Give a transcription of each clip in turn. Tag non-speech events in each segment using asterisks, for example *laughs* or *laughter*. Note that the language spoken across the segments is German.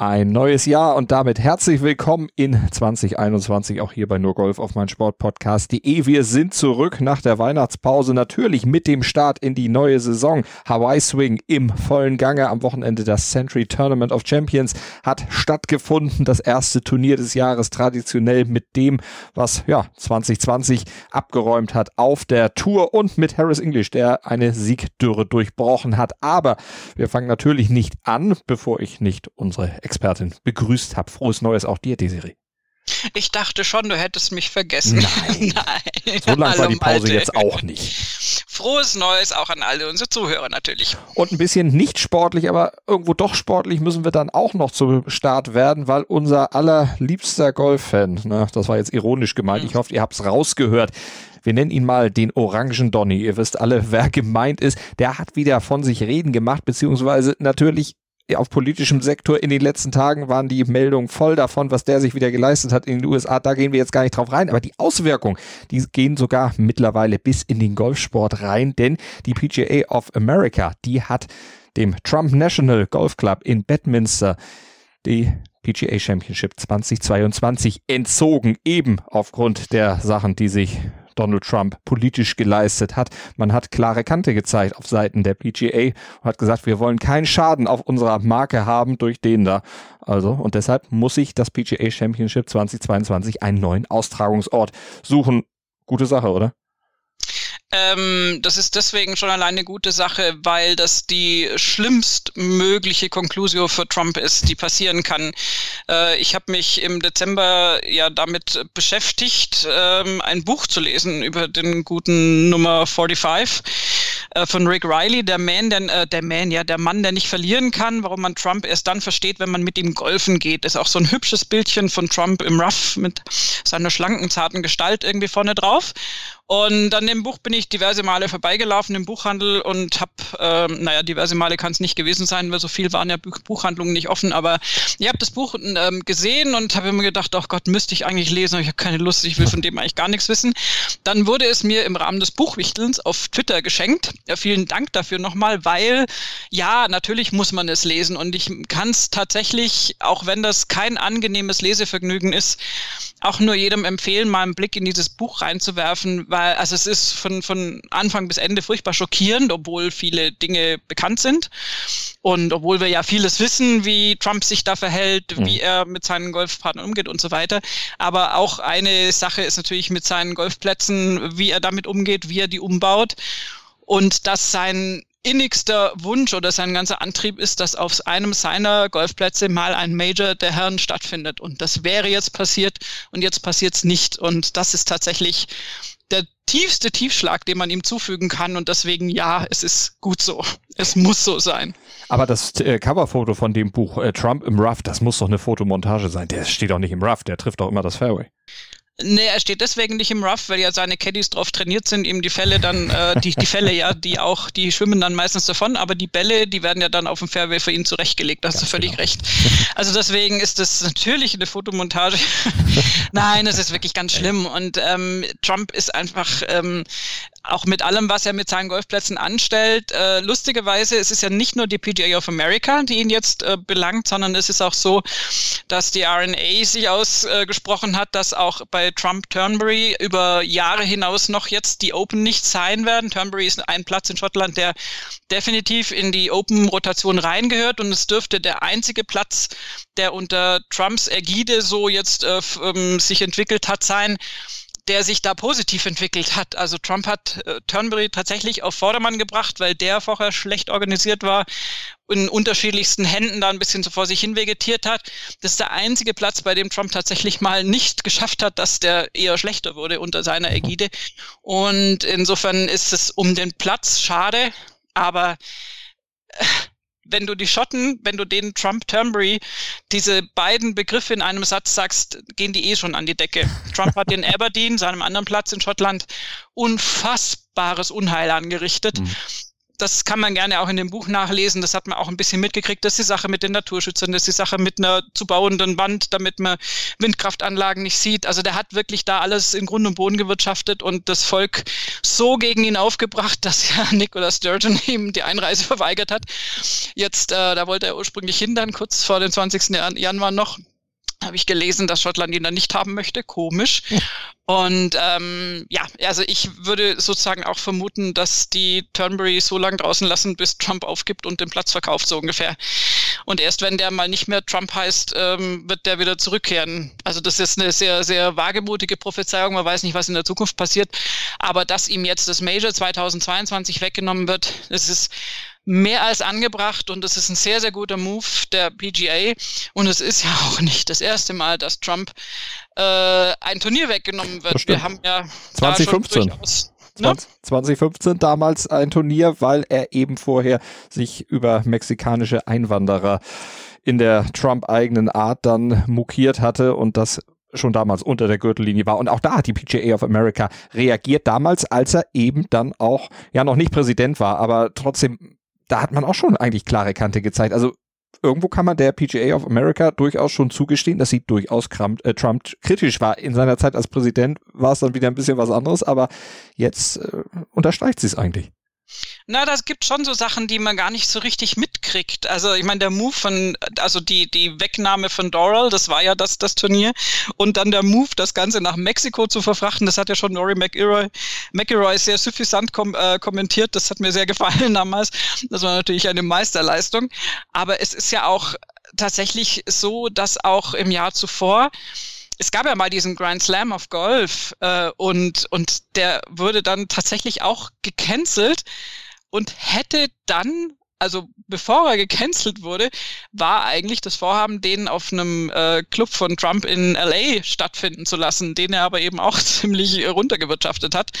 Ein neues Jahr und damit herzlich willkommen in 2021 auch hier bei nur Golf auf mein Sportpodcast.de. Wir sind zurück nach der Weihnachtspause natürlich mit dem Start in die neue Saison. Hawaii Swing im vollen Gange. Am Wochenende das Century Tournament of Champions hat stattgefunden. Das erste Turnier des Jahres traditionell mit dem, was ja 2020 abgeräumt hat auf der Tour und mit Harris English, der eine Siegdürre durchbrochen hat. Aber wir fangen natürlich nicht an, bevor ich nicht unsere Expertin begrüßt habe. Frohes Neues auch dir, Desiree. Ich dachte schon, du hättest mich vergessen. Nein. Nein. *laughs* So lang war die Pause Malte. jetzt auch nicht. Frohes Neues auch an alle unsere Zuhörer natürlich. Und ein bisschen nicht sportlich, aber irgendwo doch sportlich müssen wir dann auch noch zum Start werden, weil unser allerliebster Golffan, ne, das war jetzt ironisch gemeint, mhm. ich hoffe, ihr habt es rausgehört, wir nennen ihn mal den Orangen Donny. Ihr wisst alle, wer gemeint ist. Der hat wieder von sich reden gemacht, beziehungsweise natürlich auf politischem Sektor in den letzten Tagen waren die Meldungen voll davon, was der sich wieder geleistet hat in den USA. Da gehen wir jetzt gar nicht drauf rein. Aber die Auswirkungen, die gehen sogar mittlerweile bis in den Golfsport rein, denn die PGA of America, die hat dem Trump National Golf Club in Bedminster die PGA Championship 2022 entzogen, eben aufgrund der Sachen, die sich Donald Trump politisch geleistet hat. Man hat klare Kante gezeigt auf Seiten der PGA und hat gesagt, wir wollen keinen Schaden auf unserer Marke haben durch den da. Also, und deshalb muss sich das PGA Championship 2022 einen neuen Austragungsort suchen. Gute Sache, oder? Ähm, das ist deswegen schon alleine eine gute Sache, weil das die schlimmstmögliche Konklusio für Trump ist, die passieren kann. Äh, ich habe mich im Dezember ja damit beschäftigt, ähm, ein Buch zu lesen über den guten Nummer 45 äh, von Rick Riley, der Man, der, äh, der Man, ja, der Mann, der nicht verlieren kann, warum man Trump erst dann versteht, wenn man mit ihm golfen geht. Ist auch so ein hübsches Bildchen von Trump im Rough mit seiner schlanken, zarten Gestalt irgendwie vorne drauf. Und an dem Buch bin ich diverse Male vorbeigelaufen im Buchhandel und habe, ähm, naja, diverse Male kann es nicht gewesen sein, weil so viel waren ja Buchhandlungen nicht offen, aber ich habe das Buch ähm, gesehen und habe mir gedacht, oh Gott, müsste ich eigentlich lesen, aber ich habe keine Lust, ich will von dem eigentlich gar nichts wissen. Dann wurde es mir im Rahmen des Buchwichtelns auf Twitter geschenkt. Ja, vielen Dank dafür nochmal, weil ja, natürlich muss man es lesen und ich kann es tatsächlich, auch wenn das kein angenehmes Lesevergnügen ist, auch nur jedem empfehlen, mal einen Blick in dieses Buch reinzuwerfen, weil also es ist von, von Anfang bis Ende furchtbar schockierend, obwohl viele Dinge bekannt sind. Und obwohl wir ja vieles wissen, wie Trump sich da verhält, mhm. wie er mit seinen Golfpartnern umgeht und so weiter. Aber auch eine Sache ist natürlich mit seinen Golfplätzen, wie er damit umgeht, wie er die umbaut. Und dass sein innigster Wunsch oder sein ganzer Antrieb ist, dass auf einem seiner Golfplätze mal ein Major der Herren stattfindet. Und das wäre jetzt passiert und jetzt passiert es nicht. Und das ist tatsächlich der tiefste Tiefschlag, den man ihm zufügen kann. Und deswegen, ja, es ist gut so. Es muss so sein. Aber das äh, Coverfoto von dem Buch äh, Trump im Rough, das muss doch eine Fotomontage sein. Der steht doch nicht im Rough, der trifft doch immer das Fairway. Nee, er steht deswegen nicht im Rough, weil ja seine Caddies drauf trainiert sind, ihm die Fälle dann, äh, die, die Fälle ja, die auch, die schwimmen dann meistens davon, aber die Bälle, die werden ja dann auf dem Fairway für ihn zurechtgelegt, da hast du völlig genau. recht. Also deswegen ist das natürlich eine Fotomontage. *laughs* Nein, es ist wirklich ganz schlimm und ähm, Trump ist einfach ähm, auch mit allem, was er mit seinen Golfplätzen anstellt. Äh, lustigerweise, es ist ja nicht nur die PGA of America, die ihn jetzt äh, belangt, sondern es ist auch so, dass die RNA sich ausgesprochen äh, hat, dass auch bei Trump Turnberry über Jahre hinaus noch jetzt die Open nicht sein werden. Turnberry ist ein Platz in Schottland, der definitiv in die Open-Rotation reingehört und es dürfte der einzige Platz, der unter Trumps Ägide so jetzt äh, ähm, sich entwickelt hat, sein, der sich da positiv entwickelt hat. Also Trump hat äh, Turnberry tatsächlich auf Vordermann gebracht, weil der vorher schlecht organisiert war, in unterschiedlichsten Händen da ein bisschen so vor sich hin vegetiert hat. Das ist der einzige Platz, bei dem Trump tatsächlich mal nicht geschafft hat, dass der eher schlechter wurde unter seiner Ägide. Und insofern ist es um den Platz schade, aber äh, wenn du die Schotten, wenn du den Trump Turnberry diese beiden Begriffe in einem Satz sagst, gehen die eh schon an die Decke. Trump hat in Aberdeen, seinem anderen Platz in Schottland, unfassbares Unheil angerichtet. Mhm das kann man gerne auch in dem Buch nachlesen. Das hat man auch ein bisschen mitgekriegt. Das ist die Sache mit den Naturschützern, das ist die Sache mit einer zu bauenden Wand, damit man Windkraftanlagen nicht sieht. Also der hat wirklich da alles in Grund und Boden gewirtschaftet und das Volk so gegen ihn aufgebracht, *laughs* dass ja Nicola Sturgeon ihm die Einreise *laughs* verweigert hat. Jetzt, äh, da wollte er ursprünglich hindern, kurz vor dem 20. Januar noch habe ich gelesen, dass Schottland ihn dann nicht haben möchte. Komisch. Ja. Und ähm, ja, also ich würde sozusagen auch vermuten, dass die Turnbury so lange draußen lassen, bis Trump aufgibt und den Platz verkauft, so ungefähr. Und erst wenn der mal nicht mehr Trump heißt, ähm, wird der wieder zurückkehren. Also das ist eine sehr, sehr wagemutige Prophezeiung. Man weiß nicht, was in der Zukunft passiert. Aber dass ihm jetzt das Major 2022 weggenommen wird, das ist mehr als angebracht und es ist ein sehr, sehr guter Move der PGA. Und es ist ja auch nicht das erste Mal, dass Trump äh, ein Turnier weggenommen wird. Wir haben ja 2015. Durchaus, ne? 2015 damals ein Turnier, weil er eben vorher sich über mexikanische Einwanderer in der Trump-eigenen Art dann mokiert hatte und das schon damals unter der Gürtellinie war. Und auch da hat die PGA of America reagiert damals, als er eben dann auch, ja noch nicht Präsident war, aber trotzdem da hat man auch schon eigentlich klare Kante gezeigt. Also irgendwo kann man der PGA of America durchaus schon zugestehen, dass sie durchaus Trump, äh, Trump kritisch war. In seiner Zeit als Präsident war es dann wieder ein bisschen was anderes, aber jetzt äh, unterstreicht sie es eigentlich. Na, das gibt schon so Sachen, die man gar nicht so richtig mitkriegt. Also ich meine, der Move von, also die, die Wegnahme von Doral, das war ja das, das Turnier. Und dann der Move, das Ganze nach Mexiko zu verfrachten, das hat ja schon Rory McIlroy, McIlroy sehr suffisant kom äh, kommentiert. Das hat mir sehr *laughs* gefallen damals. Das war natürlich eine Meisterleistung. Aber es ist ja auch tatsächlich so, dass auch im Jahr zuvor es gab ja mal diesen Grand Slam of Golf äh, und, und der wurde dann tatsächlich auch gecancelt und hätte dann also bevor er gecancelt wurde, war eigentlich das Vorhaben, den auf einem äh, Club von Trump in LA stattfinden zu lassen, den er aber eben auch *laughs* ziemlich runtergewirtschaftet hat.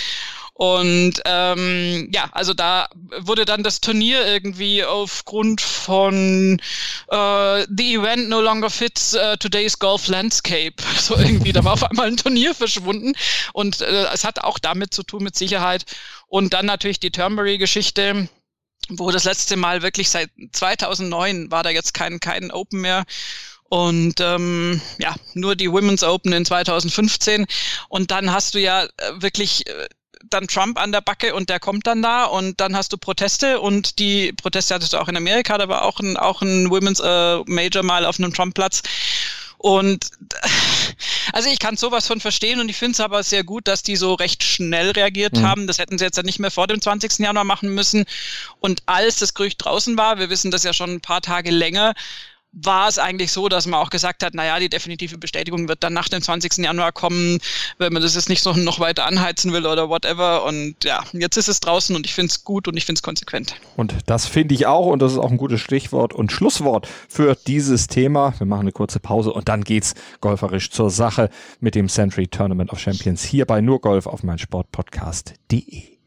Und ähm, ja, also da wurde dann das Turnier irgendwie aufgrund von äh, The Event no longer fits uh, today's golf landscape. *laughs* So irgendwie, da war auf einmal ein Turnier verschwunden. Und äh, es hat auch damit zu tun mit Sicherheit. Und dann natürlich die Turnberry-Geschichte wo das letzte Mal wirklich seit 2009 war da jetzt kein, kein Open mehr. Und ähm, ja, nur die Women's Open in 2015. Und dann hast du ja äh, wirklich äh, dann Trump an der Backe und der kommt dann da und dann hast du Proteste und die Proteste hattest du auch in Amerika, da war auch ein, auch ein Women's äh, Major mal auf einem Trump-Platz. Und *laughs* also ich kann sowas von verstehen und ich finde es aber sehr gut, dass die so recht schnell reagiert mhm. haben. Das hätten sie jetzt ja nicht mehr vor dem 20. Januar machen müssen. Und als das Gerücht draußen war, wir wissen das ja schon ein paar Tage länger, war es eigentlich so, dass man auch gesagt hat, naja, die definitive Bestätigung wird dann nach dem 20. Januar kommen, wenn man das jetzt nicht so noch weiter anheizen will oder whatever. Und ja, jetzt ist es draußen und ich finde es gut und ich finde es konsequent. Und das finde ich auch und das ist auch ein gutes Stichwort und Schlusswort für dieses Thema. Wir machen eine kurze Pause und dann geht's golferisch zur Sache mit dem Century Tournament of Champions hier bei nur Golf auf mein Sportpodcast.de.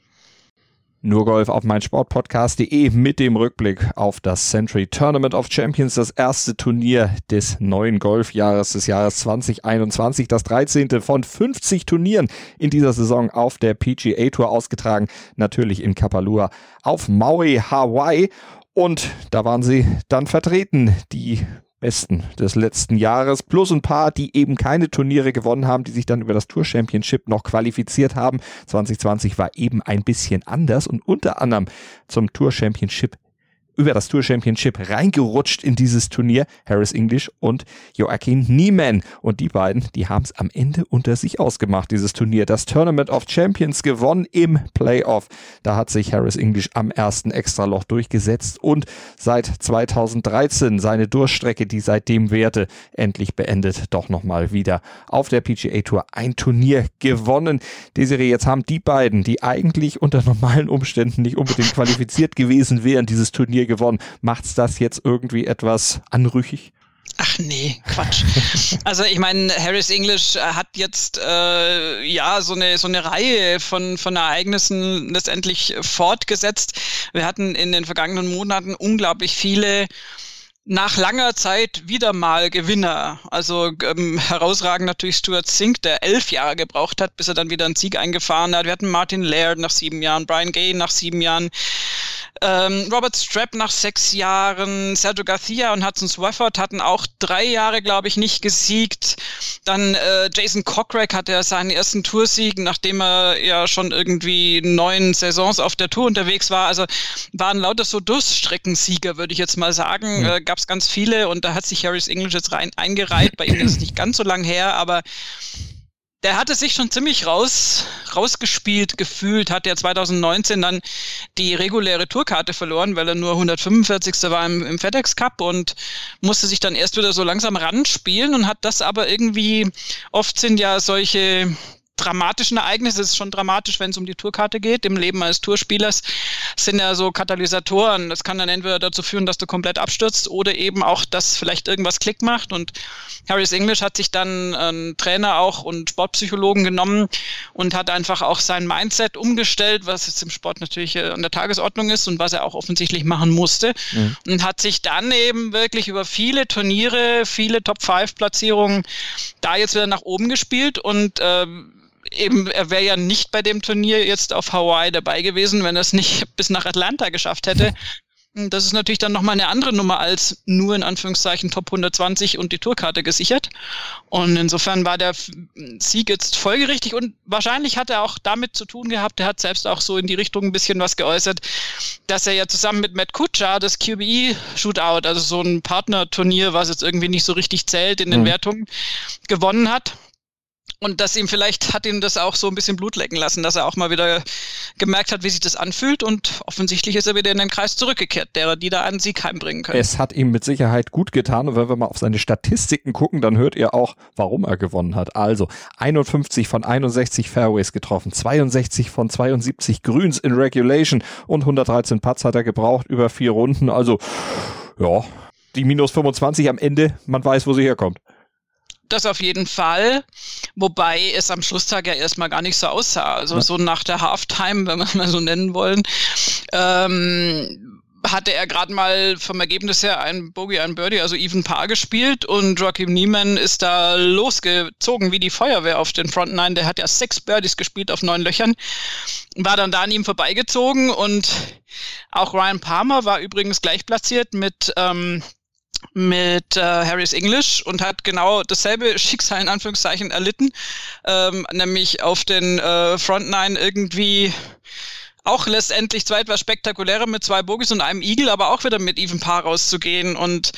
Nur Golf auf mein Sportpodcast.de mit dem Rückblick auf das Century Tournament of Champions, das erste Turnier des neuen Golfjahres des Jahres 2021, das 13. von 50 Turnieren in dieser Saison auf der PGA Tour ausgetragen, natürlich in Kapalua auf Maui, Hawaii. Und da waren sie dann vertreten, die Besten des letzten Jahres, plus ein paar, die eben keine Turniere gewonnen haben, die sich dann über das Tour Championship noch qualifiziert haben. 2020 war eben ein bisschen anders und unter anderem zum Tour Championship über das Tour Championship reingerutscht in dieses Turnier, Harris English und Joachim Niemann. Und die beiden, die haben es am Ende unter sich ausgemacht, dieses Turnier. Das Tournament of Champions gewonnen im Playoff. Da hat sich Harris English am ersten Extraloch durchgesetzt und seit 2013 seine Durchstrecke, die seitdem währte, endlich beendet. Doch nochmal wieder auf der PGA Tour ein Turnier gewonnen. Desiree, jetzt haben die beiden, die eigentlich unter normalen Umständen nicht unbedingt qualifiziert gewesen wären, dieses Turnier Turnier gewonnen. Macht's das jetzt irgendwie etwas anrüchig? Ach nee, Quatsch. *laughs* Also ich meine, Harris English hat jetzt äh, ja so eine so eine Reihe von von Ereignissen letztendlich fortgesetzt. Wir hatten in den vergangenen Monaten unglaublich viele nach langer Zeit wieder mal Gewinner. Also ähm, herausragend natürlich Stuart Zink, der elf Jahre gebraucht hat, bis er dann wieder einen Sieg eingefahren hat. Wir hatten Martin Laird nach sieben Jahren, Brian Gay nach sieben Jahren. Ähm, Robert Strapp nach sechs Jahren, Sergio Garcia und Hudson Swafford hatten auch drei Jahre, glaube ich, nicht gesiegt. Dann äh, Jason Cockrack hatte ja seinen ersten Toursieg, nachdem er ja schon irgendwie neun Saisons auf der Tour unterwegs war. Also waren lauter so Durststreckensieger, würde ich jetzt mal sagen. Mhm. Äh, Gab es ganz viele und da hat sich Harris English jetzt rein eingereiht. Bei ihm ist es nicht ganz so lang her, aber der hatte sich schon ziemlich raus, rausgespielt gefühlt, hat ja 2019 dann die reguläre Tourkarte verloren, weil er nur 145. war im, im FedEx Cup und musste sich dann erst wieder so langsam ranspielen und hat das aber irgendwie, oft sind ja solche dramatischen Ereignisse. Es ist schon dramatisch, wenn es um die Tourkarte geht. Im Leben eines Tourspielers sind ja so Katalysatoren. Das kann dann entweder dazu führen, dass du komplett abstürzt oder eben auch, dass vielleicht irgendwas Klick macht. Und Harris English hat sich dann einen Trainer auch und Sportpsychologen genommen und hat einfach auch sein Mindset umgestellt, was jetzt im Sport natürlich äh, an der Tagesordnung ist und was er auch offensichtlich machen musste. Mhm. Und hat sich dann eben wirklich über viele Turniere, viele Top-5-Platzierungen da jetzt wieder nach oben gespielt und ähm, eben, er wäre ja nicht bei dem Turnier jetzt auf Hawaii dabei gewesen, wenn er es nicht *laughs* bis nach Atlanta geschafft hätte. Das ist natürlich dann nochmal eine andere Nummer als nur in Anführungszeichen Top 120 und die Tourkarte gesichert. Und insofern war der Sieg jetzt folgerichtig und wahrscheinlich hat er auch damit zu tun gehabt, er hat selbst auch so in die Richtung ein bisschen was geäußert, dass er ja zusammen mit Matt Kutscher das QBE Shootout, also so ein Partnerturnier, was jetzt irgendwie nicht so richtig zählt in den mhm. Wertungen, gewonnen hat. Und dass ihm vielleicht hat ihm das auch so ein bisschen Blut lecken lassen, dass er auch mal wieder gemerkt hat, wie sich das anfühlt. Und offensichtlich ist er wieder in den Kreis zurückgekehrt, derer, die da einen Sieg heimbringen können. Es hat ihm mit Sicherheit gut getan. Und wenn wir mal auf seine Statistiken gucken, dann hört ihr auch, warum er gewonnen hat. Also 51 von 61 Fairways getroffen, 62 von 72 Grüns in Regulation und 113 Putts hat er gebraucht über vier Runden. Also, ja, die minus 25 am Ende, man weiß, wo sie herkommt das auf jeden Fall. Wobei es am Schlusstag ja erstmal gar nicht so aussah. Also ja. so nach der Halftime, wenn wir es mal so nennen wollen, ähm, hatte er gerade mal vom Ergebnis her ein Bogey, ein Birdie, also Even Paar gespielt und Joachim Niemann ist da losgezogen wie die Feuerwehr auf den Front Nine. Der hat ja sechs Birdies gespielt auf neun Löchern, war dann da an ihm vorbeigezogen und auch Ryan Palmer war übrigens gleich platziert mit ähm, mit äh, Harris English und hat genau dasselbe *laughs* Schicksal in Anführungszeichen erlitten, ähm, nämlich auf den äh, Front Nine irgendwie auch letztendlich zwar etwas spektakulärer mit zwei Bogies und einem Eagle, aber auch wieder mit Even Paar rauszugehen und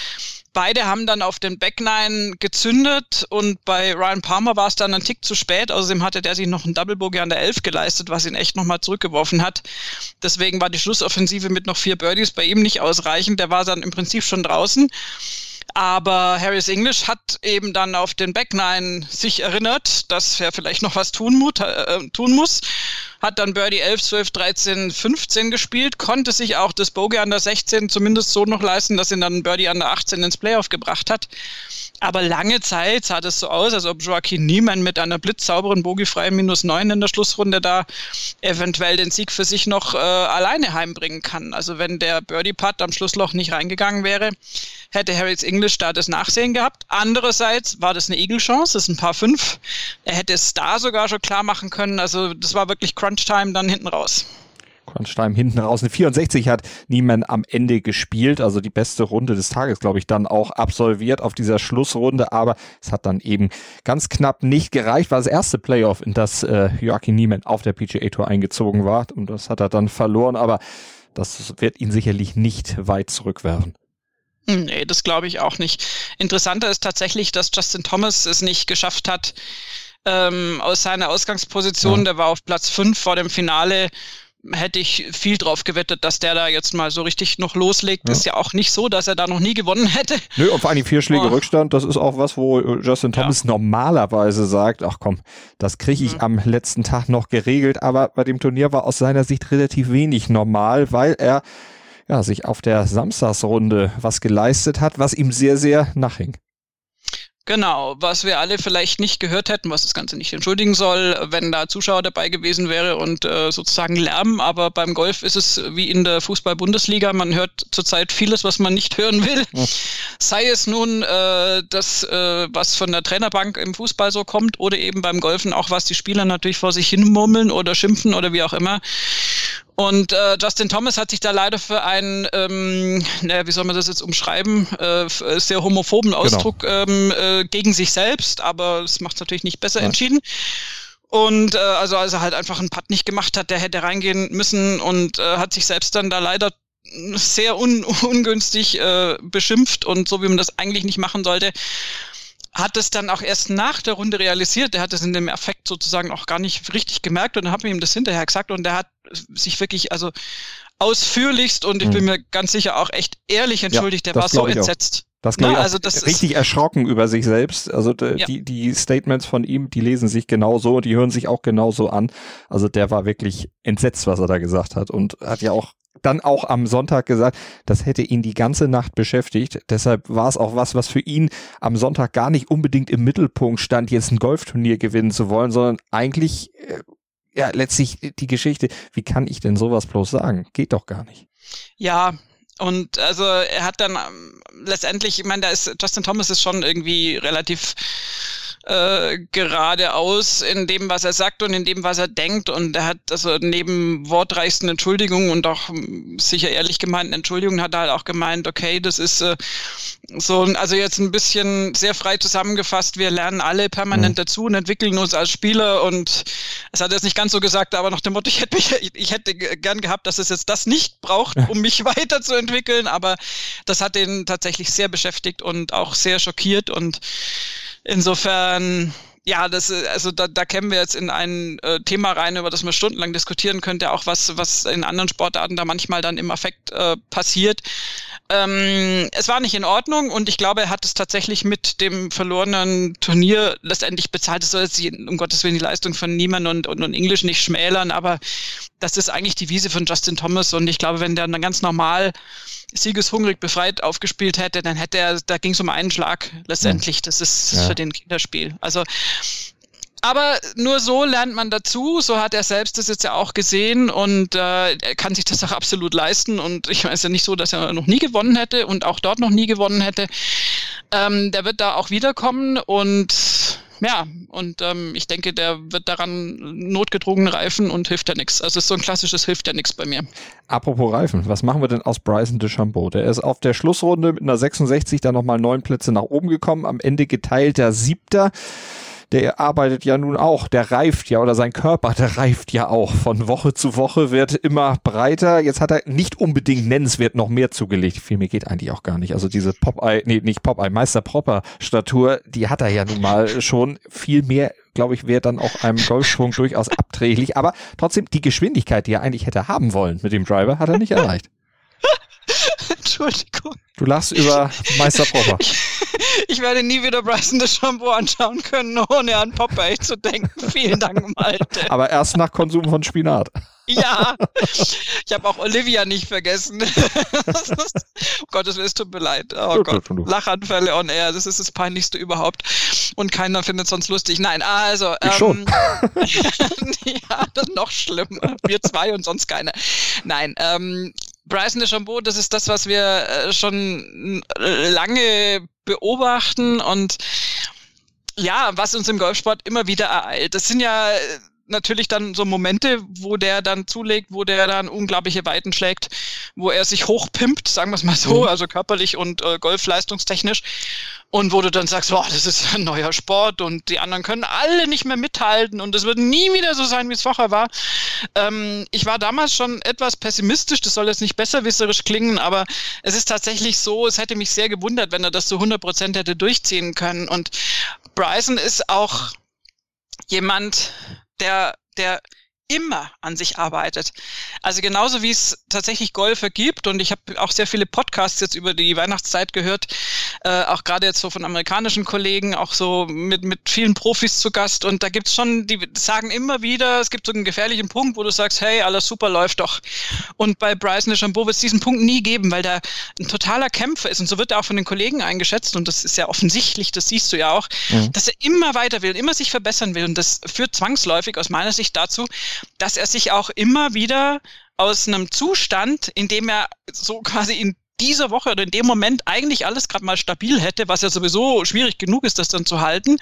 beide haben dann auf den Back Nine gezündet und bei Ryan Palmer war es dann ein Tick zu spät. Außerdem hatte der sich noch einen Double Bogey an der 11 geleistet, was ihn echt nochmal zurückgeworfen hat. Deswegen war die Schlussoffensive mit noch vier Birdies bei ihm nicht ausreichend. Der war dann im Prinzip schon draußen. Aber Harris English hat eben dann auf den Back Nine sich erinnert, dass er vielleicht noch was tun, mut, äh, tun muss. Hat dann Birdie 11, 12, 13, 15 gespielt, konnte sich auch das Bogey an der 16 zumindest so noch leisten, dass ihn dann Birdie an der 18 ins Playoff gebracht hat. Aber lange Zeit sah das so aus, als ob Joaquin Niemann mit einer blitzsauberen bogiefreien minus 9 in der Schlussrunde da eventuell den Sieg für sich noch äh, alleine heimbringen kann. Also wenn der Birdie-Putt am Schlussloch nicht reingegangen wäre, hätte Harris English da das Nachsehen gehabt. Andererseits war das eine Eagle-Chance, das ist ein paar fünf. Er hätte es da sogar schon klar machen können. Also das war wirklich Crunch-Time dann hinten raus. Kronstein hinten raus. Eine 64 hat Niemann am Ende gespielt, also die beste Runde des Tages, glaube ich, dann auch absolviert auf dieser Schlussrunde, aber es hat dann eben ganz knapp nicht gereicht, war das erste Playoff, in das äh, Joachim Niemann auf der PGA Tour eingezogen war und das hat er dann verloren, aber das wird ihn sicherlich nicht weit zurückwerfen. Hm, nee, das glaube ich auch nicht. Interessanter ist tatsächlich, dass Justin Thomas es nicht geschafft hat, ähm, aus seiner Ausgangsposition, ja. der war auf Platz 5 vor dem Finale, hätte ich viel drauf gewettet, dass der da jetzt mal so richtig noch loslegt. Ja. Ist ja auch nicht so, dass er da noch nie gewonnen hätte. Nö, und vor allem vier Schläge oh. Rückstand, das ist auch was, wo Justin Thomas ja. normalerweise sagt, ach komm, das kriege ich mhm. am letzten Tag noch geregelt, aber bei dem Turnier war aus seiner Sicht relativ wenig normal, weil er ja, sich auf der Samstagsrunde was geleistet hat, was ihm sehr, sehr nachhing. Genau, was wir alle vielleicht nicht gehört hätten, was das Ganze nicht entschuldigen soll, wenn da Zuschauer dabei gewesen wäre und äh, sozusagen Lärm. Aber beim Golf ist es wie in der Fußball-Bundesliga. Man hört zurzeit vieles, was man nicht *laughs* hören will. Ja. Sei es nun äh, das, äh, was von der Trainerbank im Fußball so kommt oder eben beim Golfen auch, was die Spieler natürlich vor sich hin murmeln oder schimpfen oder wie auch immer. Und äh, Justin Thomas hat sich da leider für einen, ähm, naja, wie soll man das jetzt umschreiben, äh, sehr homophoben genau. Ausdruck genau. ähm, äh, gegen sich selbst, aber es macht es natürlich nicht besser ja. entschieden. Und äh, also als er halt einfach einen Putt nicht gemacht hat, der hätte reingehen müssen und äh, hat sich selbst dann da leider sehr un *laughs* ungünstig äh, beschimpft und so wie man das eigentlich nicht machen sollte hat es dann auch erst nach der Runde realisiert. Der hat es in dem Effekt sozusagen auch gar nicht richtig gemerkt und mir ihm das hinterher gesagt und der hat sich wirklich, also ausführlichst und ich bin mhm. mir ganz sicher auch echt ehrlich entschuldigt, ja, der war so entsetzt. Auch. Das ich also das richtig erschrocken über sich selbst. Also ja. die, die Statements von ihm, die lesen sich genauso, die hören sich auch genauso an. Also der war wirklich entsetzt, was er da gesagt hat und hat ja auch dann auch am Sonntag gesagt, das hätte ihn die ganze Nacht beschäftigt. Deshalb war es auch was, was für ihn am Sonntag gar nicht unbedingt im Mittelpunkt stand, jetzt ein Golfturnier gewinnen zu wollen, sondern eigentlich, äh, ja, letztlich die Geschichte, wie kann ich denn sowas bloß sagen? Geht doch gar nicht. Ja, und also er hat dann ähm, letztendlich, ich meine, da ist Justin Thomas ist schon irgendwie relativ äh, geradeaus in dem, was er sagt und in dem, was er denkt. Und er hat also neben wortreichsten Entschuldigungen und auch hm, sicher ehrlich gemeinten Entschuldigungen hat er halt auch gemeint, okay, das ist äh, so, also jetzt ein bisschen sehr frei zusammengefasst, wir lernen alle permanent mhm. dazu und entwickeln uns als Spieler. Und es hat er jetzt nicht ganz so gesagt, aber nach dem Motto, ich hätte, mich, *laughs* ich hätte gern gehabt, dass es jetzt das nicht braucht, um mich *laughs* weiterzuentwickeln, aber das hat ihn tatsächlich sehr beschäftigt und auch sehr schockiert. Und Insofern, ja, das also da, da kämen wir jetzt in ein äh, Thema rein, über das man stundenlang diskutieren könnte, auch was, was in anderen Sportarten da manchmal dann im Affekt äh, passiert. Ähm, es war nicht in Ordnung und ich glaube, er hat es tatsächlich mit dem verlorenen Turnier letztendlich bezahlt. Es soll jetzt um Gottes Willen die Leistung von Niemann und, und, und Englisch nicht schmälern, aber das ist eigentlich die Wiese von Justin Thomas und ich glaube, wenn der dann ganz normal siegeshungrig befreit aufgespielt hätte, dann hätte er, da ging es um einen Schlag letztendlich. Das ist ja. für den Kinderspiel. Also aber nur so lernt man dazu. So hat er selbst das jetzt ja auch gesehen und äh, er kann sich das auch absolut leisten. Und ich weiß ja nicht so, dass er noch nie gewonnen hätte und auch dort noch nie gewonnen hätte. Ähm, der wird da auch wiederkommen und ja, und ähm, ich denke, der wird daran notgedrungen reifen und hilft ja nichts. Also ist so ein klassisches hilft ja nichts bei mir. Apropos Reifen, was machen wir denn aus Bryson DeChambeau? Der ist auf der Schlussrunde mit einer 66 dann nochmal neun Plätze nach oben gekommen, am Ende geteilter Siebter der arbeitet ja nun auch, der reift ja oder sein Körper, der reift ja auch. Von Woche zu Woche wird immer breiter. Jetzt hat er nicht unbedingt nennenswert noch mehr zugelegt. Viel mehr geht eigentlich auch gar nicht. Also diese Popeye, nee, nicht Popeye, Meister Propper Statur, die hat er ja nun mal schon viel mehr glaube ich, wäre dann auch einem Golfschwung durchaus abträglich. Aber trotzdem, die Geschwindigkeit, die er eigentlich hätte haben wollen mit dem Driver, hat er nicht erreicht. Entschuldigung. Du lachst über Meister Popper. Ich, *laughs* ich, werde nie wieder Bryson de Shampoo anschauen können, ohne an Popeye zu denken. *laughs* Vielen Dank, Malte. Aber erst nach Konsum von Spinat. Ja, ich habe auch Olivia nicht vergessen. *laughs* oh Gottes Willen, es tut mir leid. Oh Gott, Lachanfälle on air, das ist das Peinlichste überhaupt. Und keiner findet es sonst lustig. Nein, also. Ich ähm, schon. ja, das ist noch schlimmer. Wir zwei und sonst keiner. Nein, ähm, Bryson DeChambeau, das ist das, was wir äh, schon lange beobachten und ja, was uns im Golfsport immer wieder ereilt. Das sind ja äh, natürlich dann so Momente, wo der dann zulegt, wo der dann unglaubliche Weiten schlägt, wo er sich hochpimpt, sagen wir es mal so, mhm. also körperlich und äh, golfleistungstechnisch. Und wo du dann sagst, boah, das ist ein neuer Sport und die anderen können alle nicht mehr mithalten und es wird nie wieder so sein, wie es vorher war. Ähm, ich war damals schon etwas pessimistisch, das soll jetzt nicht besserwisserisch klingen, aber es ist tatsächlich so, es hätte mich sehr gewundert, wenn er das zu 100 Prozent hätte durchziehen können. Und Bryson ist auch jemand, der, der immer an sich arbeitet. Also genauso wie es tatsächlich Golfer gibt und ich habe auch sehr viele Podcasts jetzt über die Weihnachtszeit gehört, äh, auch gerade jetzt so von amerikanischen Kollegen, auch so mit, mit vielen Profis zu Gast und da gibt's schon, die sagen immer wieder, es gibt so einen gefährlichen Punkt, wo du sagst, hey, alles super, läuft doch. Und bei Bryson DeChambeau wird es diesen Punkt nie geben, weil der ein totaler Kämpfer ist und so wird er auch von den Kollegen eingeschätzt und das ist ja offensichtlich, das siehst du ja auch, mhm. dass er immer weiter will, immer sich verbessern will und das führt zwangsläufig aus meiner Sicht dazu, dass er sich auch immer wieder aus einem Zustand, in dem er so quasi in dieser Woche oder in dem Moment eigentlich alles gerade mal stabil hätte, was ja sowieso schwierig genug ist, das dann zu halten,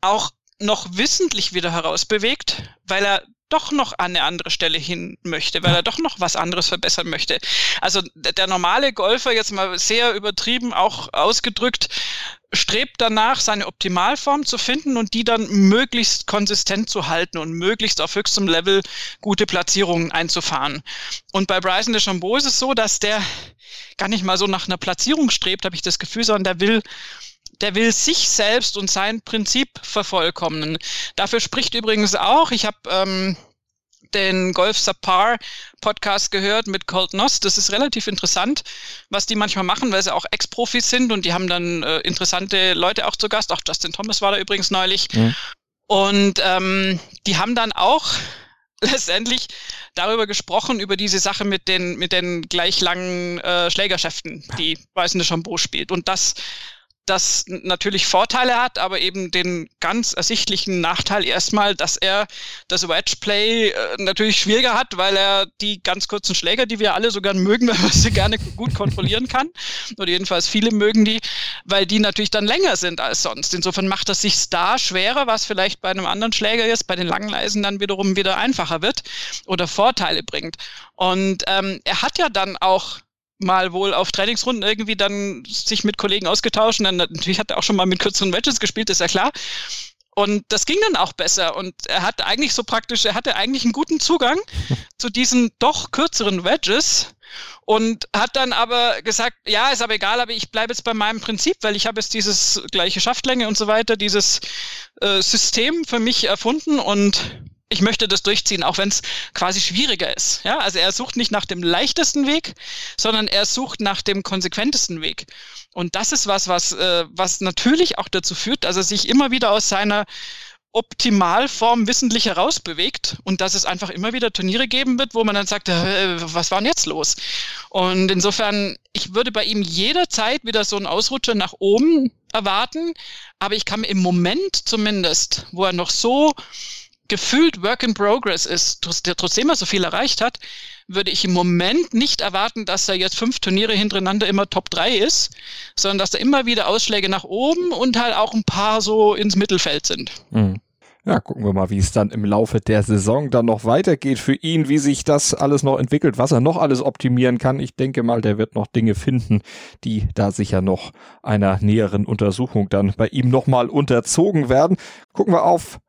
auch noch wissentlich wieder herausbewegt, weil er doch noch an eine andere Stelle hin möchte, weil er doch noch was anderes verbessern möchte. Also der normale Golfer, jetzt mal sehr übertrieben auch ausgedrückt, strebt danach, seine Optimalform zu finden und die dann möglichst konsistent zu halten und möglichst auf höchstem Level gute Platzierungen einzufahren. Und bei Bryson DeChambeau ist es so, dass der gar nicht mal so nach einer Platzierung strebt, habe ich das Gefühl, sondern der will der will sich selbst und sein Prinzip vervollkommnen. Dafür spricht übrigens auch, ich habe ähm, den Golf Subpar Podcast gehört mit Colt Noss. Das ist relativ interessant, was die manchmal machen, weil sie auch Ex-Profis sind und die haben dann äh, interessante Leute auch zu Gast. Auch Justin Thomas war da übrigens neulich. Mhm. Und ähm, die haben dann auch *laughs* letztendlich darüber gesprochen, über diese Sache mit den, mit den gleich langen äh, Schlägerschäften, die Weißende Shampoo spielt. Und das das natürlich Vorteile hat, aber eben den ganz ersichtlichen Nachteil erstmal, dass er das Wedge-Play äh, natürlich schwieriger hat, weil er die ganz kurzen Schläger, die wir alle so gern mögen, *laughs* weil man sie gerne gut kontrollieren kann, oder jedenfalls viele mögen die, weil die natürlich dann länger sind als sonst. Insofern macht das sich da schwerer, was vielleicht bei einem anderen Schläger jetzt bei den langen Eisen dann wiederum wieder einfacher wird oder Vorteile bringt. Und ähm, er hat ja dann auch mal wohl auf Trainingsrunden irgendwie dann sich mit Kollegen ausgetauscht. Und dann natürlich hat er auch schon mal mit kürzeren Wedges gespielt, ist ja klar. Und das ging dann auch besser. Und er hat eigentlich so praktisch, er hatte eigentlich einen guten Zugang *laughs* zu diesen doch kürzeren Wedges und hat dann aber gesagt, ja, ist aber egal, aber ich bleibe jetzt bei meinem Prinzip, weil ich habe jetzt dieses gleiche Schaftlänge und so weiter, dieses äh, System für mich erfunden und ich möchte das durchziehen, auch wenn es quasi schwieriger ist. Ja, also er sucht nicht nach dem leichtesten Weg, sondern er sucht nach dem konsequentesten Weg. Und das ist was, was, äh, was natürlich auch dazu führt, dass er sich immer wieder aus seiner Optimalform wissentlich herausbewegt und dass es einfach immer wieder Turniere geben wird, wo man dann sagt, äh, was war denn jetzt los? Und insofern, ich würde bei ihm jederzeit wieder so einen Ausrutscher nach oben erwarten, aber ich kann im Moment zumindest, wo er noch so gefühlt Work in Progress ist, trotzdem er so viel erreicht hat, würde ich im Moment nicht erwarten, dass er jetzt fünf Turniere hintereinander immer Top 3 ist, sondern dass da immer wieder Ausschläge nach oben und halt auch ein paar so ins Mittelfeld sind. Mhm. Ja, gucken wir mal, wie es dann im Laufe der Saison dann noch weitergeht für ihn, wie sich das alles noch entwickelt, was er noch alles optimieren kann. Ich denke mal, der wird noch Dinge finden, die da sicher noch einer näheren Untersuchung dann bei ihm nochmal unterzogen werden. Gucken wir auf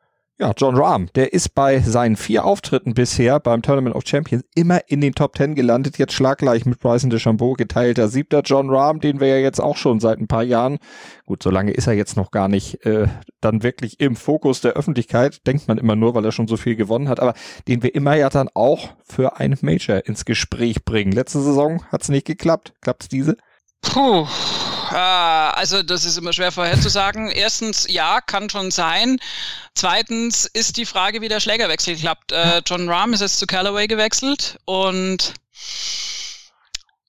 ja, John Rahm, der ist bei seinen vier Auftritten bisher beim Tournament of Champions immer in den Top Ten gelandet, jetzt schlaggleich mit Bryson DeChambeau, geteilter siebter John Rahm, den wir ja jetzt auch schon seit ein paar Jahren, gut, so lange ist er jetzt noch gar nicht, äh, dann wirklich im Fokus der Öffentlichkeit, denkt man immer nur, weil er schon so viel gewonnen hat, aber den wir immer ja dann auch für ein Major ins Gespräch bringen. Letzte Saison hat's nicht geklappt. Klappt's diese? Puh. Ah, also das ist immer schwer vorherzusagen. Erstens, ja, kann schon sein. Zweitens ist die Frage, wie der Schlägerwechsel klappt. Äh, John Rahm ist jetzt zu Callaway gewechselt und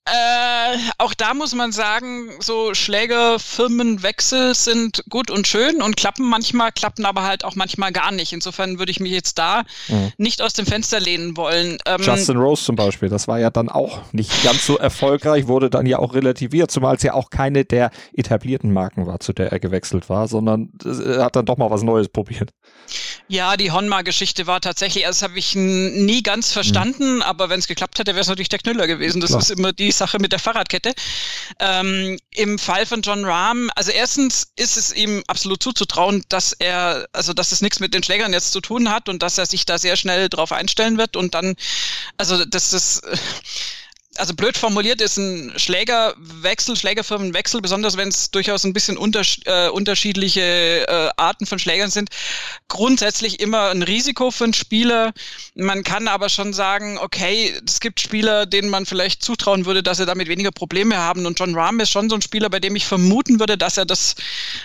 äh, auch da muss man sagen, so Schlägerfirmenwechsel sind gut und schön und klappen manchmal, klappen aber halt auch manchmal gar nicht. Insofern würde ich mich jetzt da mhm. nicht aus dem Fenster lehnen wollen. Ähm, Justin Rose zum Beispiel, das war ja dann auch nicht ganz so erfolgreich, wurde dann ja auch relativiert, zumal es ja auch keine der etablierten Marken war, zu der er gewechselt war, sondern er hat dann doch mal was Neues probiert. Ja, die Honma-Geschichte war tatsächlich, also das habe ich nie ganz verstanden, mhm. aber wenn es geklappt hätte, wäre es natürlich der Knüller gewesen. Das Klar. ist immer die Sache mit der Fahrradkette. Ähm, Im Fall von John Rahm, also erstens ist es ihm absolut zuzutrauen, dass er, also dass es nichts mit den Schlägern jetzt zu tun hat und dass er sich da sehr schnell drauf einstellen wird und dann, also dass das also blöd formuliert ist ein Schlägerwechsel, Schlägerfirmenwechsel, besonders wenn es durchaus ein bisschen unter, äh, unterschiedliche äh, Arten von Schlägern sind, grundsätzlich immer ein Risiko für einen Spieler. Man kann aber schon sagen, okay, es gibt Spieler, denen man vielleicht zutrauen würde, dass sie damit weniger Probleme haben. Und John Rahm ist schon so ein Spieler, bei dem ich vermuten würde, dass er das,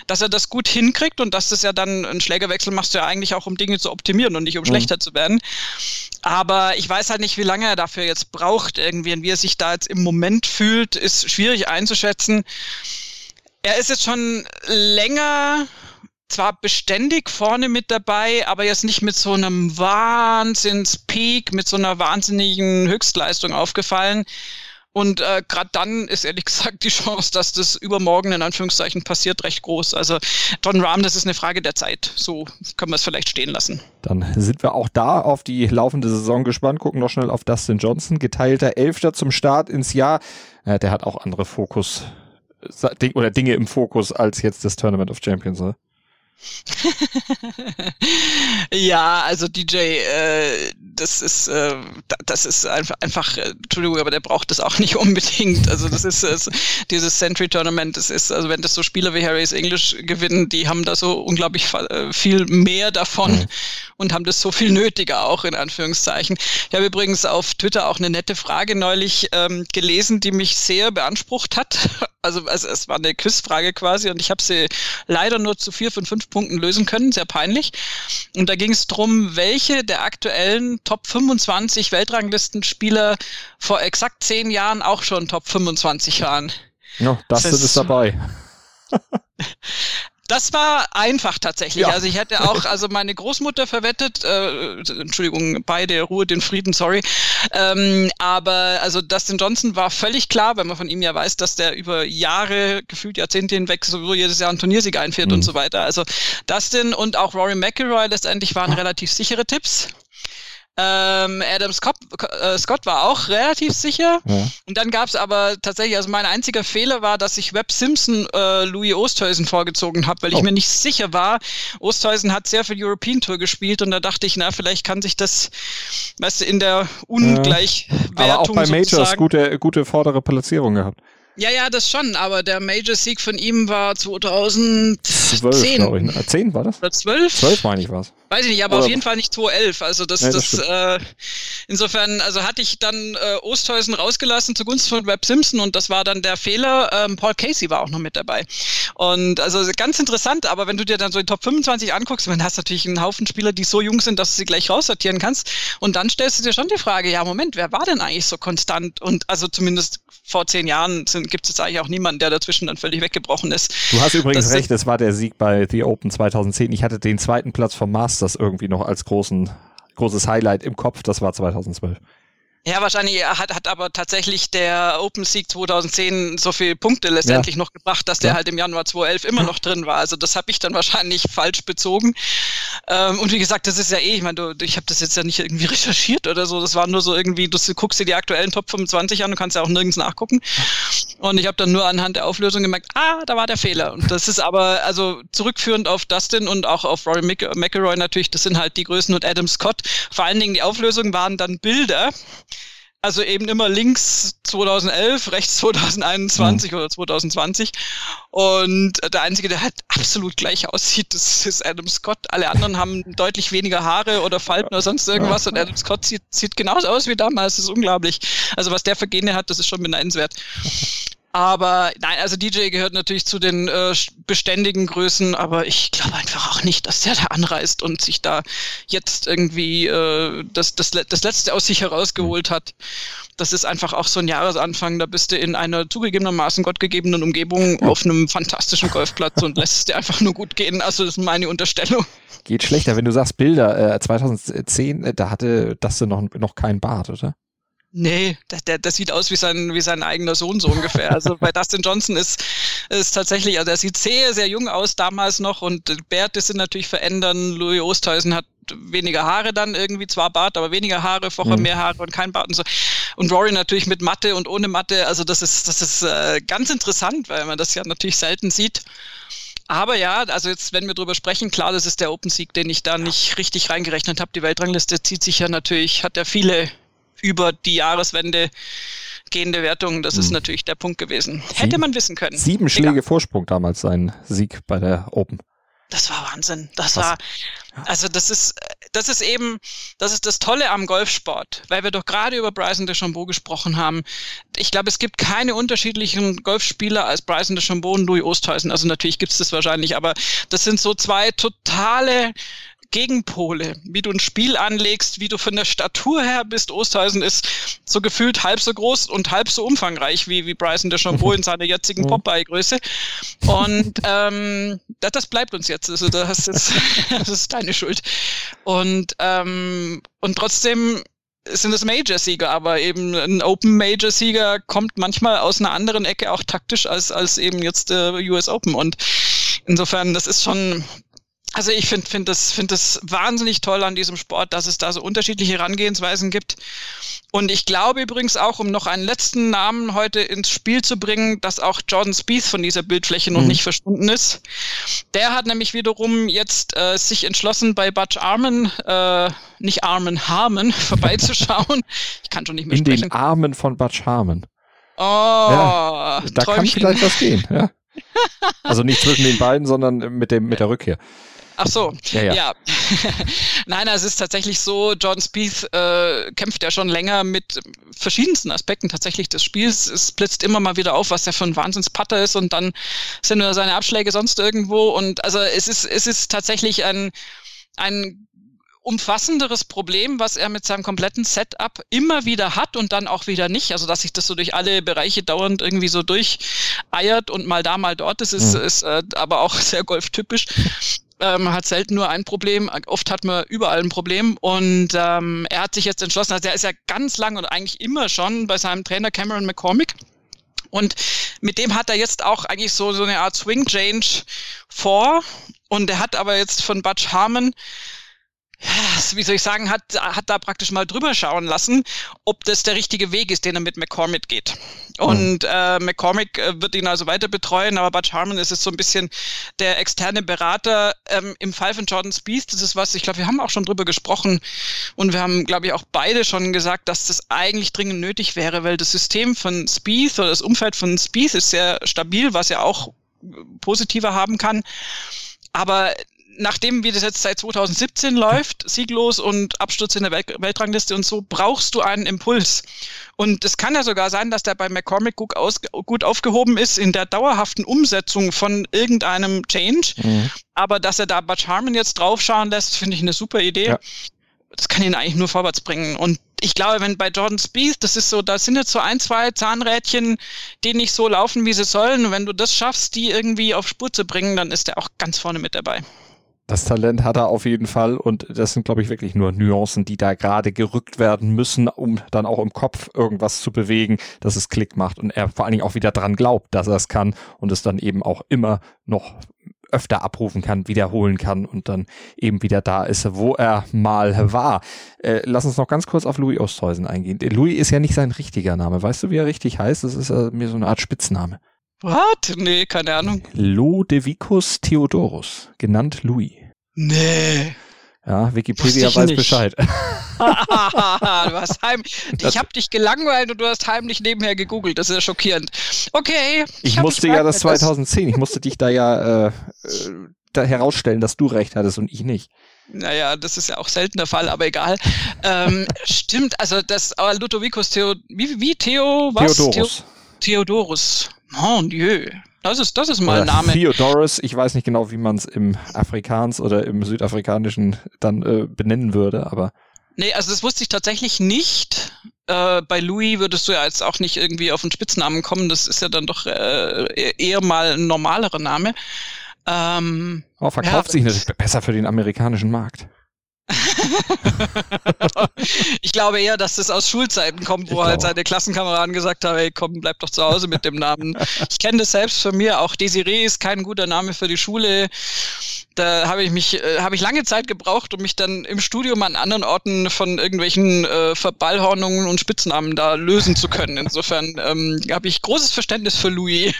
dass er das gut hinkriegt und dass das ja dann ein Schlägerwechsel machst du ja eigentlich auch, um Dinge zu optimieren und nicht um mhm. schlechter zu werden. Aber ich weiß halt nicht, wie lange er dafür jetzt braucht irgendwie und wie er sich da jetzt im Moment fühlt, ist schwierig einzuschätzen. Er ist jetzt schon länger zwar beständig vorne mit dabei, aber jetzt nicht mit so einem Wahnsinnspeak, mit so einer wahnsinnigen Höchstleistung aufgefallen. Und äh, gerade dann ist ehrlich *laughs* gesagt die Chance, dass das übermorgen in Anführungszeichen passiert, recht groß. Also John Rahm, das ist eine Frage der Zeit. So können wir es vielleicht stehen lassen. Dann sind wir auch da auf die laufende Saison gespannt. Gucken noch schnell auf Dustin Johnson, geteilter Elfter zum Start ins Jahr. Ja, der hat auch andere Fokus oder Dinge im Fokus als jetzt das Tournament of Champions. Oder? Ja, also DJ, äh, das ist, äh, das ist einfach, einfach, äh, Entschuldigung, aber der braucht das auch nicht unbedingt. Also das ist äh, dieses Century Tournament, das ist, also wenn das so Spieler wie Harry's English gewinnen, die haben da so unglaublich äh, viel mehr davon mhm. und haben das so viel nötiger auch in Anführungszeichen. Ich habe übrigens auf Twitter auch eine nette Frage neulich ähm, gelesen, die mich sehr beansprucht hat. *laughs* Also, also es war eine Quizfrage quasi und ich habe sie leider nur zu vier von fünf Punkten lösen können, sehr peinlich. Und da ging es darum, welche der aktuellen Top 25 Weltranglistenspieler vor exakt zehn Jahren auch schon Top 25 waren. Ja, das, das ist dabei. *laughs* *laughs* Das war einfach tatsächlich. Ja. Also ich hätte auch, also meine Großmutter verwettet, äh, Entschuldigung, beide Ruhe, den Frieden, sorry. Ähm, aber also Dustin Johnson war völlig klar, wenn man von ihm ja weiß, dass der über Jahre, gefühlt Jahrzehnte hinweg so jedes Jahr einen Turniersieg einfährt mhm. und so weiter. Also Dustin und auch Rory McIlroy letztendlich waren relativ sichere Tipps. Ähm, Adam Scott, äh, Scott war auch relativ sicher. Ja. Und dann gab es aber tatsächlich, also mein einziger Fehler war, dass ich Webb Simpson äh, Louis Osthäusen vorgezogen habe, weil oh. ich mir nicht sicher war. Osthäusen hat sehr viel European Tour gespielt und da dachte ich, na, vielleicht kann sich das, weißt du, in der Ungleichwertung. Ja. Aber auch bei Majors gute, gute vordere Platzierung gehabt. Ja, ja, das schon, aber der Major-Sieg von ihm war 2010. 12, glaube ich. Ne? 10 war das? Oder 12? 12 meine ich was. Weiß ich nicht, aber Oder auf jeden Fall nicht 2011. Also das, nee, das, das äh, insofern, also hatte ich dann äh, Osthäusen rausgelassen zugunsten von Webb Simpson und das war dann der Fehler. Ähm, Paul Casey war auch noch mit dabei. Und also ganz interessant, aber wenn du dir dann so die Top 25 anguckst, dann hast du natürlich einen Haufen Spieler, die so jung sind, dass du sie gleich raussortieren kannst. Und dann stellst du dir schon die Frage, ja, Moment, wer war denn eigentlich so konstant? Und also zumindest vor zehn Jahren gibt es jetzt eigentlich auch niemanden, der dazwischen dann völlig weggebrochen ist. Du hast übrigens das recht, es war der Sieg bei The Open 2010. Ich hatte den zweiten Platz vom Masters irgendwie noch als großen, großes Highlight im Kopf. Das war 2012. Ja, wahrscheinlich hat, hat aber tatsächlich der Open Sieg 2010 so viele Punkte letztendlich ja. noch gebracht, dass der ja. halt im Januar 2011 immer noch drin war. Also das habe ich dann wahrscheinlich falsch bezogen. Ähm, und wie gesagt, das ist ja eh, ich meine, ich habe das jetzt ja nicht irgendwie recherchiert oder so. Das war nur so irgendwie, du guckst dir die aktuellen Top 25 an, du kannst ja auch nirgends nachgucken. Und ich habe dann nur anhand der Auflösung gemerkt, ah, da war der Fehler. Und das ist aber, also zurückführend auf Dustin und auch auf Rory McIlroy natürlich, das sind halt die Größen und Adam Scott. Vor allen Dingen die Auflösungen waren dann Bilder. Also eben immer links 2011, rechts 2021 mhm. oder 2020. Und der Einzige, der halt absolut gleich aussieht, das ist Adam Scott. Alle anderen haben deutlich weniger Haare oder Falten oder sonst irgendwas. Und Adam Scott sieht, sieht genauso aus wie damals. Das ist unglaublich. Also was der für Gene hat, das ist schon beneidenswert. Aber nein, also DJ gehört natürlich zu den äh, beständigen Größen, aber ich glaube einfach auch nicht, dass der da anreist und sich da jetzt irgendwie äh, das, das, das Letzte aus sich herausgeholt hat. Das ist einfach auch so ein Jahresanfang, da bist du in einer zugegebenermaßen gottgegebenen Umgebung auf einem fantastischen Golfplatz und lässt es dir einfach nur gut gehen. Also das ist meine Unterstellung. Geht schlechter, wenn du sagst Bilder. Äh, 2010, äh, da hatte das noch, noch kein Bart, oder? Nee, der, der, der sieht aus wie sein, wie sein eigener Sohn so ungefähr. Also bei Dustin Johnson ist, ist tatsächlich, also er sieht sehr, sehr jung aus damals noch und Bärte sind natürlich verändern. Louis Oosthuizen hat weniger Haare dann irgendwie, zwar Bart, aber weniger Haare, Focher mhm. mehr Haare und kein Bart und so. Und Rory natürlich mit Matte und ohne Matte. Also das ist, das ist äh, ganz interessant, weil man das ja natürlich selten sieht. Aber ja, also jetzt, wenn wir drüber sprechen, klar, das ist der Open Sieg, den ich da nicht richtig reingerechnet habe. Die Weltrangliste zieht sich ja natürlich, hat ja viele über die Jahreswende gehende Wertungen. Das hm. ist natürlich der Punkt gewesen. Sieben, Hätte man wissen können. Sieben Schläge Egal. Vorsprung damals sein Sieg bei der Open. Das war Wahnsinn. Das Was? war, also das ist, das ist eben, das ist das Tolle am Golfsport, weil wir doch gerade über Bryson DeChambeau gesprochen haben. Ich glaube, es gibt keine unterschiedlichen Golfspieler als Bryson DeChambeau und Louis Oosthuizen. Also natürlich gibt es das wahrscheinlich, aber das sind so zwei totale Gegenpole, wie du ein Spiel anlegst, wie du von der Statur her bist. Osterhausen ist so gefühlt halb so groß und halb so umfangreich wie, wie Bryson DeChambeau in seiner jetzigen. *laughs* Popeye-Größe. Und ähm, das, das bleibt uns jetzt. Also das ist, *laughs* das ist deine Schuld. Und, ähm, und trotzdem sind es Major-Sieger, aber eben ein Open-Major-Sieger kommt manchmal aus einer anderen Ecke auch taktisch als, als eben jetzt der US Open. Und insofern, das ist schon, also ich finde find das, find das wahnsinnig toll an diesem Sport, dass es da so unterschiedliche Herangehensweisen gibt. Und ich glaube übrigens auch, um noch einen letzten Namen heute ins Spiel zu bringen, dass auch Jordan Spieth von dieser Bildfläche noch mhm. nicht verschwunden ist. Der hat nämlich wiederum jetzt äh, sich entschlossen, bei Butch Armen, äh, nicht Armen, Harmon *laughs* vorbeizuschauen. ich kann schon nicht mehr In sprechen. den Armen von Butch Harmon. Oh, ja, da Träumchen. kann vielleicht was gehen. Ja. *laughs* Also nicht zwischen den beiden, sondern mit, dem, mit der Rückkehr. Ach so, ja. ja. ja. *laughs* Nein, es ist tatsächlich so, John Spieth äh, kämpft ja schon länger mit verschiedensten Aspekten tatsächlich des Spiels. Es blitzt immer mal wieder auf, was der für ein Wahnsinnspatter ist und dann sind nur seine Abschläge sonst irgendwo und also es ist, es ist tatsächlich ein, ein umfassenderes Problem, was er mit seinem kompletten Setup immer wieder hat und dann auch wieder nicht. Also dass sich das so durch alle Bereiche dauernd irgendwie so durcheiert und mal da, mal dort. Das ist, mhm. ist äh, aber auch *laughs* sehr golftypisch. Ähm, hat selten nur ein Problem, oft hat man überall ein Problem. Und ähm, er hat sich jetzt entschlossen, also er ist ja ganz lang und eigentlich immer schon bei seinem Trainer Cameron McCormick. Und mit dem hat er jetzt auch eigentlich so, so eine Art Swing Change vor. Und er hat aber jetzt von Butch Harmon wie soll ich sagen, hat, hat da praktisch mal drüber schauen lassen, ob das der richtige Weg ist, den er mit McCormick geht. Und mhm. äh, McCormick äh, wird ihn also weiter betreuen, aber Butch Harmon ist es so ein bisschen der externe Berater ähm, im Fall von Jordan Spieth. Das ist was, ich glaube, wir haben auch schon drüber gesprochen und wir haben, glaube ich, auch beide schon gesagt, dass das eigentlich dringend nötig wäre, weil das System von Spieth oder das Umfeld von Spieth ist sehr stabil, was ja auch positiver haben kann. Aber nachdem wie das jetzt seit 2017 läuft, sieglos und Absturz in der Welt Weltrangliste und so, brauchst du einen Impuls. Und es kann ja sogar sein, dass der bei McCormick gut, gut aufgehoben ist in der dauerhaften Umsetzung von irgendeinem Change. Mhm. Aber dass er da Butch Harmon jetzt draufschauen lässt, finde ich eine super Idee. Ja. Das kann ihn eigentlich nur vorwärts bringen. Und ich glaube, wenn bei Jordan Spieth, das ist so, da sind jetzt so ein, zwei Zahnrädchen, die nicht so laufen, wie sie sollen. Und wenn du das schaffst, die irgendwie auf Spur zu bringen, dann ist er auch ganz vorne mit dabei. Das Talent hat er auf jeden Fall und das sind, glaube ich, wirklich nur Nuancen, die da gerade gerückt werden müssen, um dann auch im Kopf irgendwas zu bewegen, dass es Klick macht und er vor allen Dingen auch wieder dran glaubt, dass er es kann und es dann eben auch immer noch öfter abrufen kann, wiederholen kann und dann eben wieder da ist, wo er mal war. Äh, lass uns noch ganz kurz auf Louis Osthäusen eingehen. Louis ist ja nicht sein richtiger Name. Weißt du, wie er richtig heißt? Das ist äh, mir so eine Art Spitzname. Was? Nee, keine Ahnung. Lodevicus Theodorus, genannt Louis. Nee. Ja, Wikipedia weiß nicht. Bescheid. *laughs* *laughs* du hast heim ich habe dich gelangweilt und du hast heimlich nebenher gegoogelt. Das ist ja schockierend. Okay. Ich, ich musste ja das 2010, ich musste dich da ja äh, äh, da herausstellen, dass du recht hattest und ich nicht. Naja, das ist ja auch selten der Fall, aber egal. ähm, *laughs* stimmt, also das aber Ludovicus Theo, wie, wie Theo, was? Theodorus. Theo, Theodorus. Mon Dieu. Das ist, das ist mal ein Name. Theodorus, ich weiß nicht genau, wie man es im Afrikaans oder im Südafrikanischen dann äh, benennen würde, aber. Nee, also das wusste ich tatsächlich nicht. Äh, bei Louis würdest du ja jetzt auch nicht irgendwie auf einen Spitznamen kommen. Das ist ja dann doch äh, eher mal ein normalerer Name. Ähm, oh, verkauft ja, sich natürlich besser für den amerikanischen Markt. *laughs* ich glaube eher, dass das aus Schulzeiten kommt, wo halt seine Klassenkameraden gesagt haben, hey komm, bleib doch zu Hause mit dem Namen. Ich kenne das selbst von mir, auch Desiree ist kein guter Name für die Schule da habe ich mich, äh, habe ich lange Zeit gebraucht, um mich dann im Studium an anderen Orten von irgendwelchen äh, Verballhornungen und Spitznamen da lösen zu können. Insofern ähm, habe ich großes Verständnis für Louis.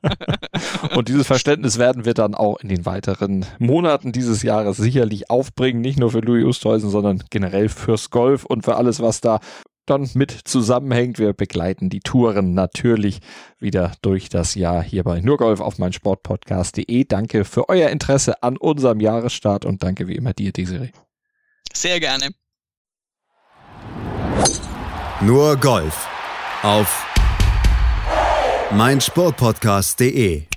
*laughs* und dieses Verständnis werden wir dann auch in den weiteren Monaten dieses Jahres sicherlich aufbringen, nicht nur für Louis Oosthuizen, sondern generell fürs Golf und für alles, was da dann mit zusammenhängt. Wir begleiten die Touren natürlich wieder durch das Jahr hier bei Nurgolf auf mein Sportpodcast.de. Danke für euer Interesse an unserem Jahresstart und danke wie immer dir, Desiree. Sehr gerne. Nur Golf auf mein Sportpodcast.de